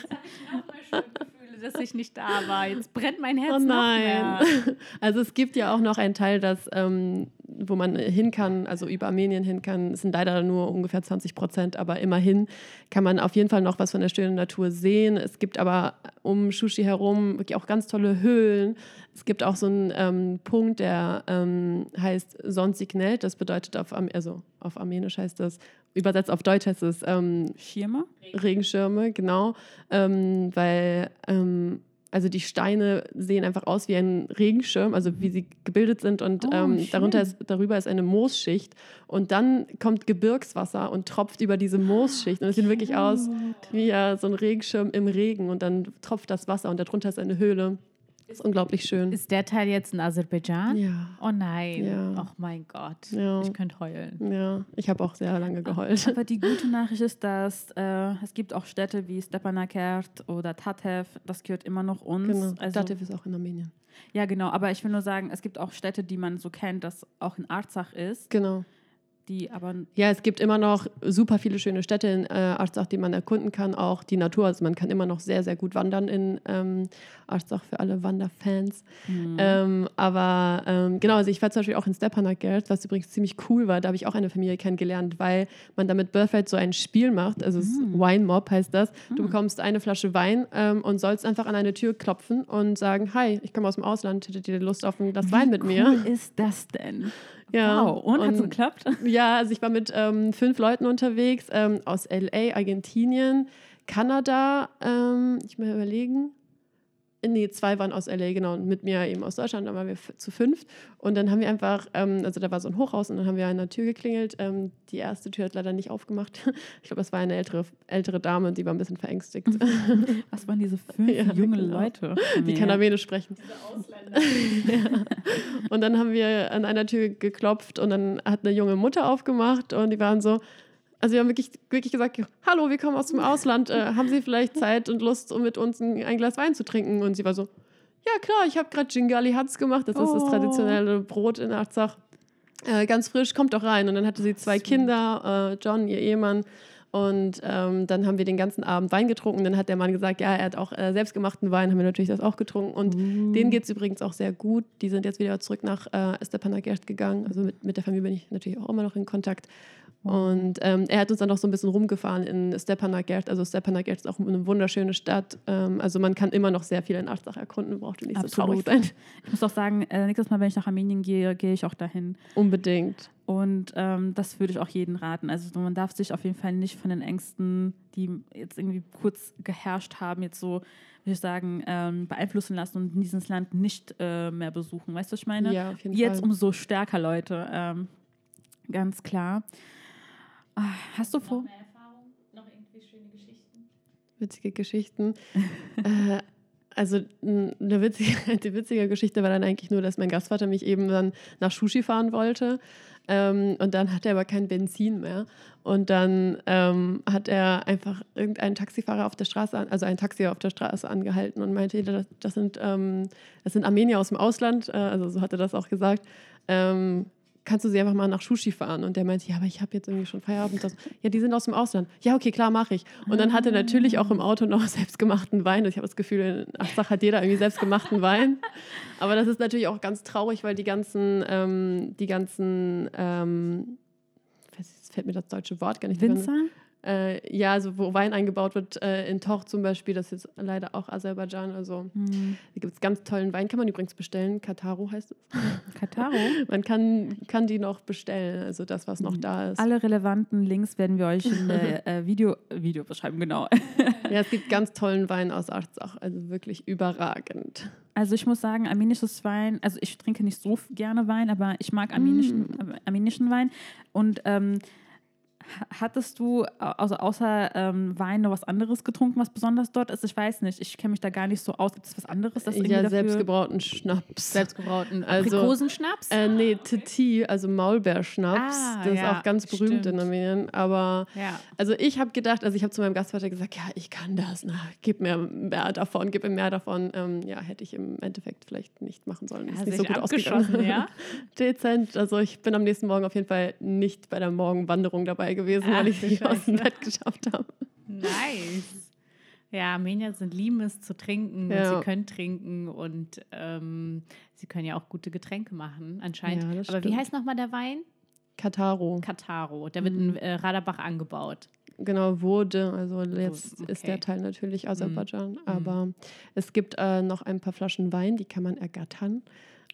S2: dass ich nicht da war. Jetzt brennt mein Herz. Oh nein.
S3: Also es gibt ja auch noch einen Teil, das, ähm, wo man hin kann, also über Armenien hin kann. Es sind leider nur ungefähr 20 Prozent, aber immerhin kann man auf jeden Fall noch was von der schönen Natur sehen. Es gibt aber um Shushi herum wirklich auch ganz tolle Höhlen. Es gibt auch so einen ähm, Punkt, der ähm, heißt Sonsignet. Das bedeutet auf, also auf Armenisch heißt das übersetzt auf Deutsch heißt es ähm,
S4: Schirme?
S3: Regenschirme, genau. Ähm, weil ähm, also die Steine sehen einfach aus wie ein Regenschirm, also wie sie gebildet sind und oh, ähm, darunter ist, darüber ist eine Moosschicht und dann kommt Gebirgswasser und tropft über diese Moosschicht und es sieht wirklich aus wie ja, so ein Regenschirm im Regen und dann tropft das Wasser und darunter ist eine Höhle. Ist unglaublich schön.
S2: Ist der Teil jetzt in Aserbaidschan?
S3: Ja.
S2: Oh nein. Ja. Oh mein Gott. Ja. Ich könnte heulen.
S3: Ja, ich habe auch sehr lange geheult.
S4: Aber die gute Nachricht ist, dass äh, es gibt auch Städte wie Stepanakert oder Tatev. Das gehört immer noch uns.
S3: Genau. Also, Tatev ist auch in Armenien.
S4: Ja, genau. Aber ich will nur sagen, es gibt auch Städte, die man so kennt, das auch in Arzach ist.
S3: Genau
S4: die aber.
S3: Ja, es gibt immer noch super viele schöne Städte in äh, Arzach, die man erkunden kann. Auch die Natur, also man kann immer noch sehr, sehr gut wandern in ähm, Arzach für alle Wanderfans. Mhm. Ähm, aber ähm, genau, also ich war zum Beispiel auch in Stepanakert, was übrigens ziemlich cool war. Da habe ich auch eine Familie kennengelernt, weil man damit Birthright so ein Spiel macht. Also mhm. Wine Mob heißt das. Du mhm. bekommst eine Flasche Wein ähm, und sollst einfach an eine Tür klopfen und sagen: Hi, ich komme aus dem Ausland, hättet ihr Lust auf ein Glas Wein mit mir?
S4: Wie cool ist das denn?
S3: Ja.
S4: Wow, und, und hat es geklappt?
S3: Ja, also ich war mit ähm, fünf Leuten unterwegs ähm, aus LA, Argentinien, Kanada, ähm, ich mal überlegen, nee, zwei waren aus LA, genau, und mit mir eben aus Deutschland, dann waren wir zu fünf. Und dann haben wir einfach, ähm, also da war so ein Hochhaus und dann haben wir an der Tür geklingelt. Ähm, die erste Tür hat leider nicht aufgemacht. Ich glaube, das war eine ältere, ältere Dame, die war ein bisschen verängstigt.
S4: Was waren diese fünf ja, junge genau. Leute?
S3: Die kann Armenisch sprechen. Diese Ausländer. ja. Und dann haben wir an einer Tür geklopft und dann hat eine junge Mutter aufgemacht und die waren so, also wir haben wirklich, wirklich gesagt, hallo, wir kommen aus dem Ausland, äh, haben Sie vielleicht Zeit und Lust, um mit uns ein, ein, Glas Wein zu trinken? Und sie war so, ja klar, ich habe gerade Jingali Hatz gemacht, das ist das oh. traditionelle Brot in Arzach. Äh, ganz frisch, kommt doch rein. Und dann hatte sie zwei Sweet. Kinder, äh, John, ihr Ehemann. Und ähm, dann haben wir den ganzen Abend Wein getrunken. Dann hat der Mann gesagt, ja, er hat auch äh, selbstgemachten Wein, haben wir natürlich das auch getrunken. Und uh. denen geht es übrigens auch sehr gut. Die sind jetzt wieder zurück nach äh, Stepanakert gegangen. Also mit, mit der Familie bin ich natürlich auch immer noch in Kontakt. Und ähm, er hat uns dann noch so ein bisschen rumgefahren in Stepanakert. Also Stepanakert ist auch eine wunderschöne Stadt. Ähm, also man kann immer noch sehr viel in Arzach erkunden, braucht nicht Absolut. so traurig sein.
S4: Ich muss auch sagen, äh, nächstes Mal, wenn ich nach Armenien gehe, gehe ich auch dahin.
S3: Unbedingt.
S4: Und ähm, das würde ich auch jedem raten. Also man darf sich auf jeden Fall nicht von den Ängsten, die jetzt irgendwie kurz geherrscht haben, jetzt so, würde ich sagen, ähm, beeinflussen lassen und dieses Land nicht äh, mehr besuchen. Weißt du, was ich meine?
S3: Ja, auf jeden
S4: jetzt
S3: Fall.
S4: umso stärker, Leute. Ähm, ganz klar. Ah, hast du vor? Noch mehr Erfahrung?
S2: Noch irgendwie schöne Geschichten?
S3: Witzige Geschichten. äh, also eine witzige, die witzige Geschichte war dann eigentlich nur, dass mein Gastvater mich eben dann nach Sushi fahren wollte. Ähm, und dann hat er aber kein Benzin mehr. Und dann ähm, hat er einfach irgendeinen Taxifahrer auf der Straße, also ein Taxi auf der Straße angehalten und meinte, das, das sind, ähm, das sind Armenier aus dem Ausland, äh, also so hat er das auch gesagt. Ähm, kannst du sie einfach mal nach Sushi fahren? Und der meinte, ja, aber ich habe jetzt irgendwie schon Feierabend. Ja, die sind aus dem Ausland. Ja, okay, klar, mache ich. Und dann hat er natürlich auch im Auto noch selbstgemachten Wein. Ich habe das Gefühl, in Aschach hat jeder irgendwie selbstgemachten Wein. Aber das ist natürlich auch ganz traurig, weil die ganzen, ähm, die ganzen, ähm, jetzt fällt mir das deutsche Wort gar nicht.
S4: Winzer?
S3: Äh, ja, also wo Wein eingebaut wird, äh, in Toch zum Beispiel, das ist jetzt leider auch Aserbaidschan. Also mhm. da gibt es ganz tollen Wein, kann man übrigens bestellen. Kataro heißt es.
S4: Kataro?
S3: man kann, kann die noch bestellen, also das, was noch mhm. da ist.
S4: Alle relevanten Links werden wir euch in der äh, Video, Video beschreiben, genau.
S3: ja, es gibt ganz tollen Wein aus Arzach, also wirklich überragend.
S4: Also ich muss sagen, armenisches Wein, also ich trinke nicht so gerne Wein, aber ich mag armenischen, mm. armenischen Wein und ähm, Hattest du also außer ähm, Wein noch was anderes getrunken, was besonders dort ist? Ich weiß nicht. Ich kenne mich da gar nicht so aus. Gibt es was anderes?
S3: Das ja, selbstgebrauten Schnaps.
S2: Selbstgebrauten also, Aprikosenschnaps?
S3: Äh, nee, Titi, also Maulbeerschnaps. Ah, das ist auch ganz berühmt stimmt. in Armenien. Aber ja. also ich habe gedacht, also ich habe zu meinem Gastvater gesagt, ja, ich kann das. Na, gib mir mehr davon, gib mir mehr davon. Ähm, ja, hätte ich im Endeffekt vielleicht nicht machen sollen.
S2: Ist nicht so gut ausgegangen. Ja?
S3: Dezent. Also ich bin am nächsten Morgen auf jeden Fall nicht bei der Morgenwanderung dabei gewesen, Ach, weil ich nicht aus dem Bett geschafft habe.
S2: Nice. Ja, Armenier sind lieben es zu trinken ja. sie können trinken und ähm, sie können ja auch gute Getränke machen, anscheinend. Ja, Aber stimmt. wie heißt nochmal der Wein?
S3: Kataro.
S2: Kataro. Der wird mhm. in äh, Radabach angebaut.
S3: Genau, wurde. Also jetzt okay. ist der Teil natürlich Aserbaidschan. Mhm. Aber es gibt äh, noch ein paar Flaschen Wein, die kann man ergattern.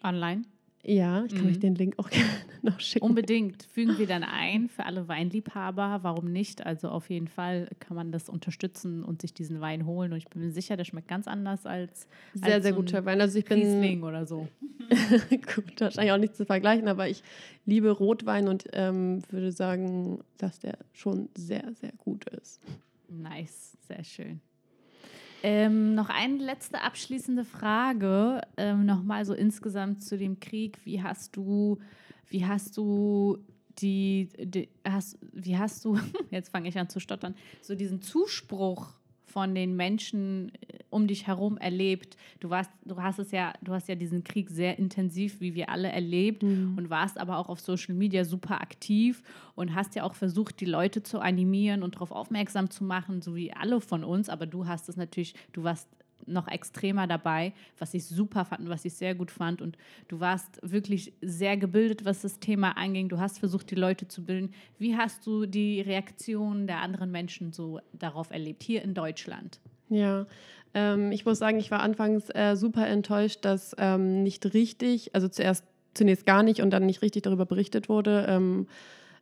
S2: Online?
S3: Ja, ich kann mhm. euch den Link auch gerne noch schicken.
S2: Unbedingt. Fügen wir dann ein für alle Weinliebhaber. Warum nicht? Also auf jeden Fall kann man das unterstützen und sich diesen Wein holen. Und ich bin mir sicher, der schmeckt ganz anders als
S3: sehr,
S2: als
S3: sehr so guter Wein. Also ich bin
S2: Riesling oder so.
S3: Gut, wahrscheinlich auch nicht zu vergleichen, aber ich liebe Rotwein und ähm, würde sagen, dass der schon sehr, sehr gut ist.
S2: Nice, sehr schön. Ähm, noch eine letzte abschließende Frage, ähm, nochmal so insgesamt zu dem Krieg. Wie hast du, wie hast du die, die hast, wie hast du, jetzt fange ich an zu stottern, so diesen Zuspruch von den Menschen äh, um dich herum erlebt. Du warst, du hast es ja, du hast ja diesen Krieg sehr intensiv, wie wir alle erlebt mhm. und warst aber auch auf Social Media super aktiv und hast ja auch versucht, die Leute zu animieren und darauf aufmerksam zu machen, so wie alle von uns. Aber du hast es natürlich, du warst noch extremer dabei, was ich super fand und was ich sehr gut fand. Und du warst wirklich sehr gebildet, was das Thema anging. Du hast versucht, die Leute zu bilden. Wie hast du die Reaktionen der anderen Menschen so darauf erlebt, hier in Deutschland?
S3: Ja, ähm, ich muss sagen, ich war anfangs äh, super enttäuscht, dass ähm, nicht richtig, also zuerst zunächst gar nicht und dann nicht richtig darüber berichtet wurde. Ähm,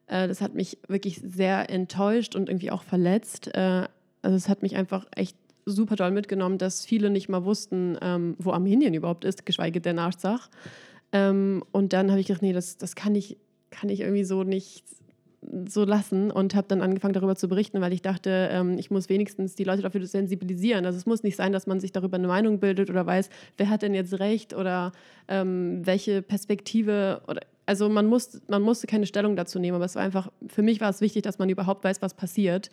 S3: äh, das hat mich wirklich sehr enttäuscht und irgendwie auch verletzt. Äh, also es hat mich einfach echt super toll mitgenommen, dass viele nicht mal wussten, ähm, wo Armenien überhaupt ist, geschweige denn Artsach. Ähm, und dann habe ich gedacht, nee, das, das kann, ich, kann ich irgendwie so nicht so lassen und habe dann angefangen darüber zu berichten, weil ich dachte, ähm, ich muss wenigstens die Leute dafür sensibilisieren. Also es muss nicht sein, dass man sich darüber eine Meinung bildet oder weiß, wer hat denn jetzt recht oder ähm, welche Perspektive oder also man, muss, man musste keine Stellung dazu nehmen, aber es war einfach, für mich war es wichtig, dass man überhaupt weiß, was passiert.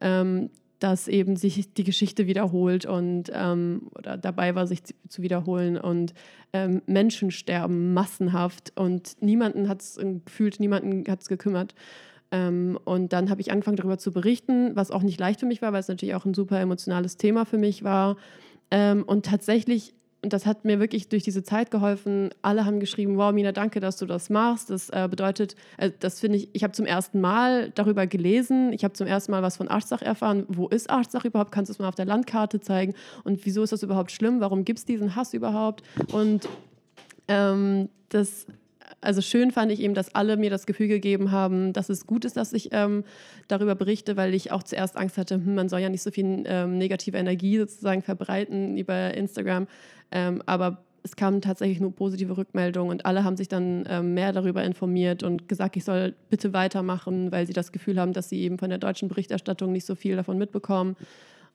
S3: Ähm, dass eben sich die Geschichte wiederholt und ähm, oder dabei war, sich zu wiederholen und ähm, Menschen sterben massenhaft und niemanden hat es gefühlt, niemanden hat es gekümmert. Ähm, und dann habe ich angefangen darüber zu berichten, was auch nicht leicht für mich war, weil es natürlich auch ein super emotionales Thema für mich war. Ähm, und tatsächlich das hat mir wirklich durch diese Zeit geholfen. Alle haben geschrieben, wow, Mina, danke, dass du das machst. Das äh, bedeutet, äh, das finde ich, ich habe zum ersten Mal darüber gelesen. Ich habe zum ersten Mal was von Artsach erfahren. Wo ist Artsach überhaupt? Kannst du es mal auf der Landkarte zeigen? Und wieso ist das überhaupt schlimm? Warum gibt es diesen Hass überhaupt? Und ähm, das also schön fand ich eben, dass alle mir das Gefühl gegeben haben, dass es gut ist, dass ich ähm, darüber berichte, weil ich auch zuerst Angst hatte, hm, man soll ja nicht so viel ähm, negative Energie sozusagen verbreiten über Instagram. Ähm, aber es kamen tatsächlich nur positive Rückmeldungen und alle haben sich dann ähm, mehr darüber informiert und gesagt, ich soll bitte weitermachen, weil sie das Gefühl haben, dass sie eben von der deutschen Berichterstattung nicht so viel davon mitbekommen.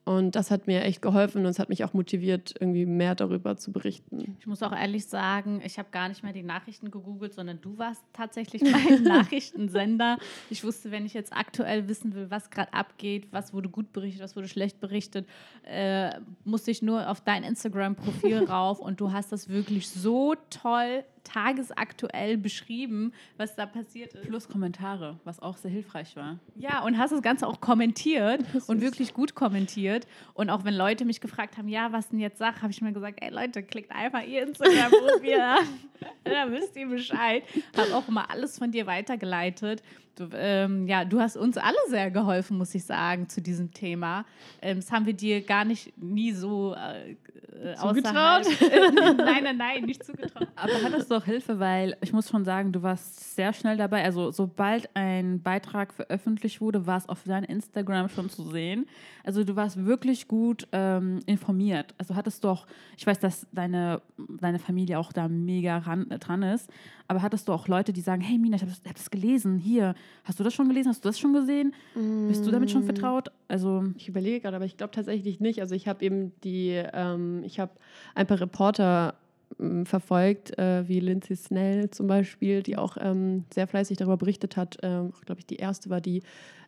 S3: Und das hat mir echt geholfen und es hat mich auch motiviert, irgendwie mehr darüber zu berichten.
S2: Ich muss auch ehrlich sagen, ich habe gar nicht mehr die Nachrichten gegoogelt, sondern du warst tatsächlich mein Nachrichtensender. Ich wusste, wenn ich jetzt aktuell wissen will, was gerade abgeht, was wurde gut berichtet, was wurde schlecht berichtet, äh, musste ich nur auf dein Instagram-Profil rauf und du hast das wirklich so toll tagesaktuell beschrieben, was da passiert ist.
S4: Plus Kommentare, was auch sehr hilfreich war.
S2: Ja, und hast das Ganze auch kommentiert und wirklich gut kommentiert. Und auch wenn Leute mich gefragt haben, ja, was denn jetzt sag, habe ich mir gesagt, ey Leute, klickt einfach ihr Instagram-Profil an. da wisst ihr Bescheid. Habe auch immer alles von dir weitergeleitet. Du, ähm, ja, du hast uns alle sehr geholfen, muss ich sagen, zu diesem Thema. Ähm, das haben wir dir gar nicht nie so äh,
S3: äh zugetraut.
S2: nein, nein, nein, nicht zugetraut.
S4: Aber hattest du auch Hilfe, weil ich muss schon sagen, du warst sehr schnell dabei. Also sobald ein Beitrag veröffentlicht wurde, war es auf deinem Instagram schon zu sehen. Also du warst wirklich gut ähm, informiert. Also hattest du auch, ich weiß, dass deine, deine Familie auch da mega ran, dran ist, aber hattest du auch Leute, die sagen, hey Mina, ich habe das, hab das, gelesen, hier, hast du das schon gelesen, hast du das schon gesehen? Mm. Bist du damit schon mm. vertraut?
S3: Also ich überlege gerade, aber ich glaube tatsächlich nicht. Also ich habe eben die, ähm, ich habe ein paar Reporter ähm, verfolgt, äh, wie Lindsay Snell zum Beispiel, die auch ähm, sehr fleißig darüber berichtet hat. Ähm, glaube ich, die erste war die,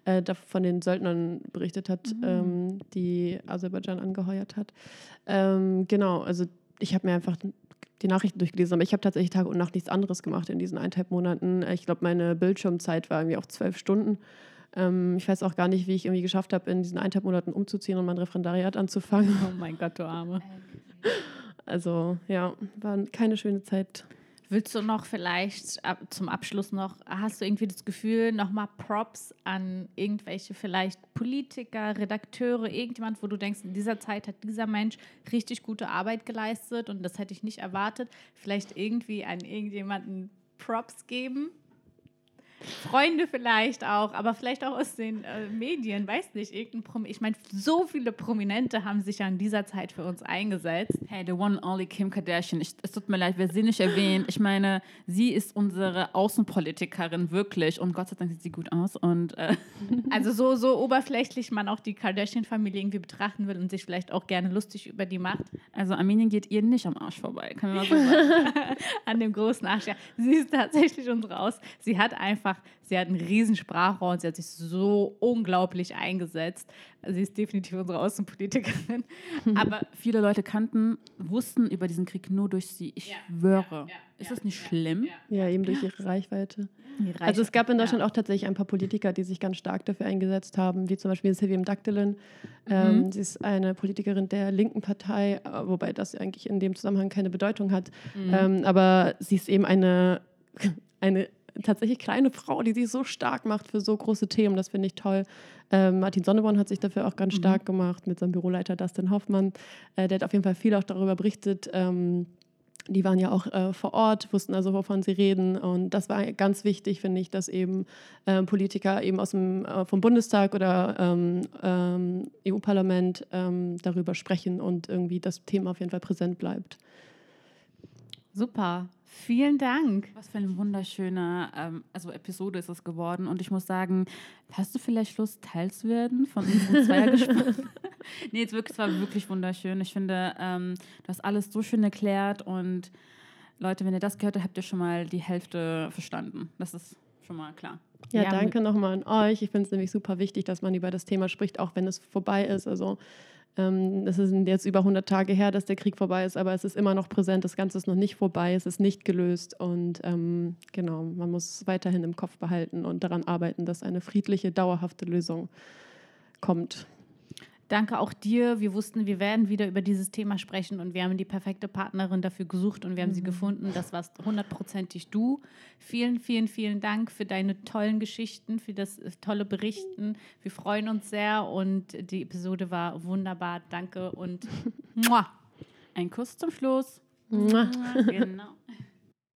S3: äh, von den Söldnern berichtet hat, ähm, die Aserbaidschan angeheuert hat. Ähm, genau, also ich habe mir einfach die Nachrichten durchgelesen, aber ich habe tatsächlich Tag und Nacht nichts anderes gemacht in diesen eineinhalb Monaten. Ich glaube, meine Bildschirmzeit war irgendwie auch zwölf Stunden. Ähm, ich weiß auch gar nicht, wie ich irgendwie geschafft habe, in diesen eineinhalb Monaten umzuziehen und mein Referendariat anzufangen.
S2: Oh mein Gott, du Arme.
S3: Also ja, war keine schöne Zeit.
S2: Willst du noch vielleicht zum Abschluss noch, hast du irgendwie das Gefühl, nochmal Props an irgendwelche vielleicht Politiker, Redakteure, irgendjemand, wo du denkst, in dieser Zeit hat dieser Mensch richtig gute Arbeit geleistet und das hätte ich nicht erwartet. Vielleicht irgendwie an irgendjemanden Props geben? Freunde vielleicht auch, aber vielleicht auch aus den äh, Medien, weiß nicht, irgendein Prom Ich meine, so viele Prominente haben sich ja in dieser Zeit für uns eingesetzt.
S4: Hey, the one only Kim Kardashian. Ich, es tut mir leid, wer sie nicht erwähnt. Ich meine, sie ist unsere Außenpolitikerin wirklich und Gott sei Dank sieht sie gut aus. Und, äh
S2: also so, so oberflächlich man auch die Kardashian-Familie irgendwie betrachten will und sich vielleicht auch gerne lustig über die macht.
S4: Also Armenien geht ihr nicht am Arsch vorbei, kann man mal so sagen.
S2: An dem großen Arsch, ja. Sie ist tatsächlich unsere Aus. Sie hat einfach einfach, sie hat einen riesen Sprachrohr und sie hat sich so unglaublich eingesetzt. Sie ist definitiv unsere Außenpolitikerin.
S4: Aber viele Leute kannten, wussten über diesen Krieg nur durch sie. Ich ja, schwöre. Ja, ja, ist das nicht schlimm?
S3: Ja, eben durch ihre Reichweite. Reichweite. Also es gab in Deutschland auch tatsächlich ein paar Politiker, die sich ganz stark dafür eingesetzt haben, wie zum Beispiel Sylvie Mdaktelin. Mhm. Ähm, sie ist eine Politikerin der linken Partei, äh, wobei das eigentlich in dem Zusammenhang keine Bedeutung hat. Mhm. Ähm, aber sie ist eben eine, eine tatsächlich kleine Frau, die sich so stark macht für so große Themen. Das finde ich toll. Ähm, Martin Sonneborn hat sich dafür auch ganz mhm. stark gemacht mit seinem Büroleiter Dustin Hoffmann. Äh, der hat auf jeden Fall viel auch darüber berichtet. Ähm, die waren ja auch äh, vor Ort, wussten also, wovon sie reden. Und das war ganz wichtig, finde ich, dass eben äh, Politiker eben aus dem, äh, vom Bundestag oder ähm, ähm EU-Parlament ähm, darüber sprechen und irgendwie das Thema auf jeden Fall präsent bleibt.
S2: Super. Vielen Dank.
S4: Was für eine wunderschöne ähm, also Episode ist es geworden. Und ich muss sagen, hast du vielleicht Lust, Teil zu werden von unserem Zweiergespräch? nee, jetzt wirklich, es war wirklich wunderschön. Ich finde, ähm, du hast alles so schön erklärt. Und Leute, wenn ihr das gehört habt, habt ihr schon mal die Hälfte verstanden. Das ist schon mal klar.
S3: Ja, ja danke nochmal an euch. Ich finde es nämlich super wichtig, dass man über das Thema spricht, auch wenn es vorbei ist. Also es sind jetzt über 100 Tage her, dass der Krieg vorbei ist, aber es ist immer noch präsent. Das Ganze ist noch nicht vorbei, es ist nicht gelöst. Und ähm, genau, man muss es weiterhin im Kopf behalten und daran arbeiten, dass eine friedliche, dauerhafte Lösung kommt.
S2: Danke auch dir. Wir wussten, wir werden wieder über dieses Thema sprechen und wir haben die perfekte Partnerin dafür gesucht und wir haben mhm. sie gefunden. Das warst hundertprozentig du. Vielen, vielen, vielen Dank für deine tollen Geschichten, für das äh, tolle Berichten. Wir freuen uns sehr und die Episode war wunderbar. Danke und
S4: ein Kuss zum Schluss.
S3: Genau.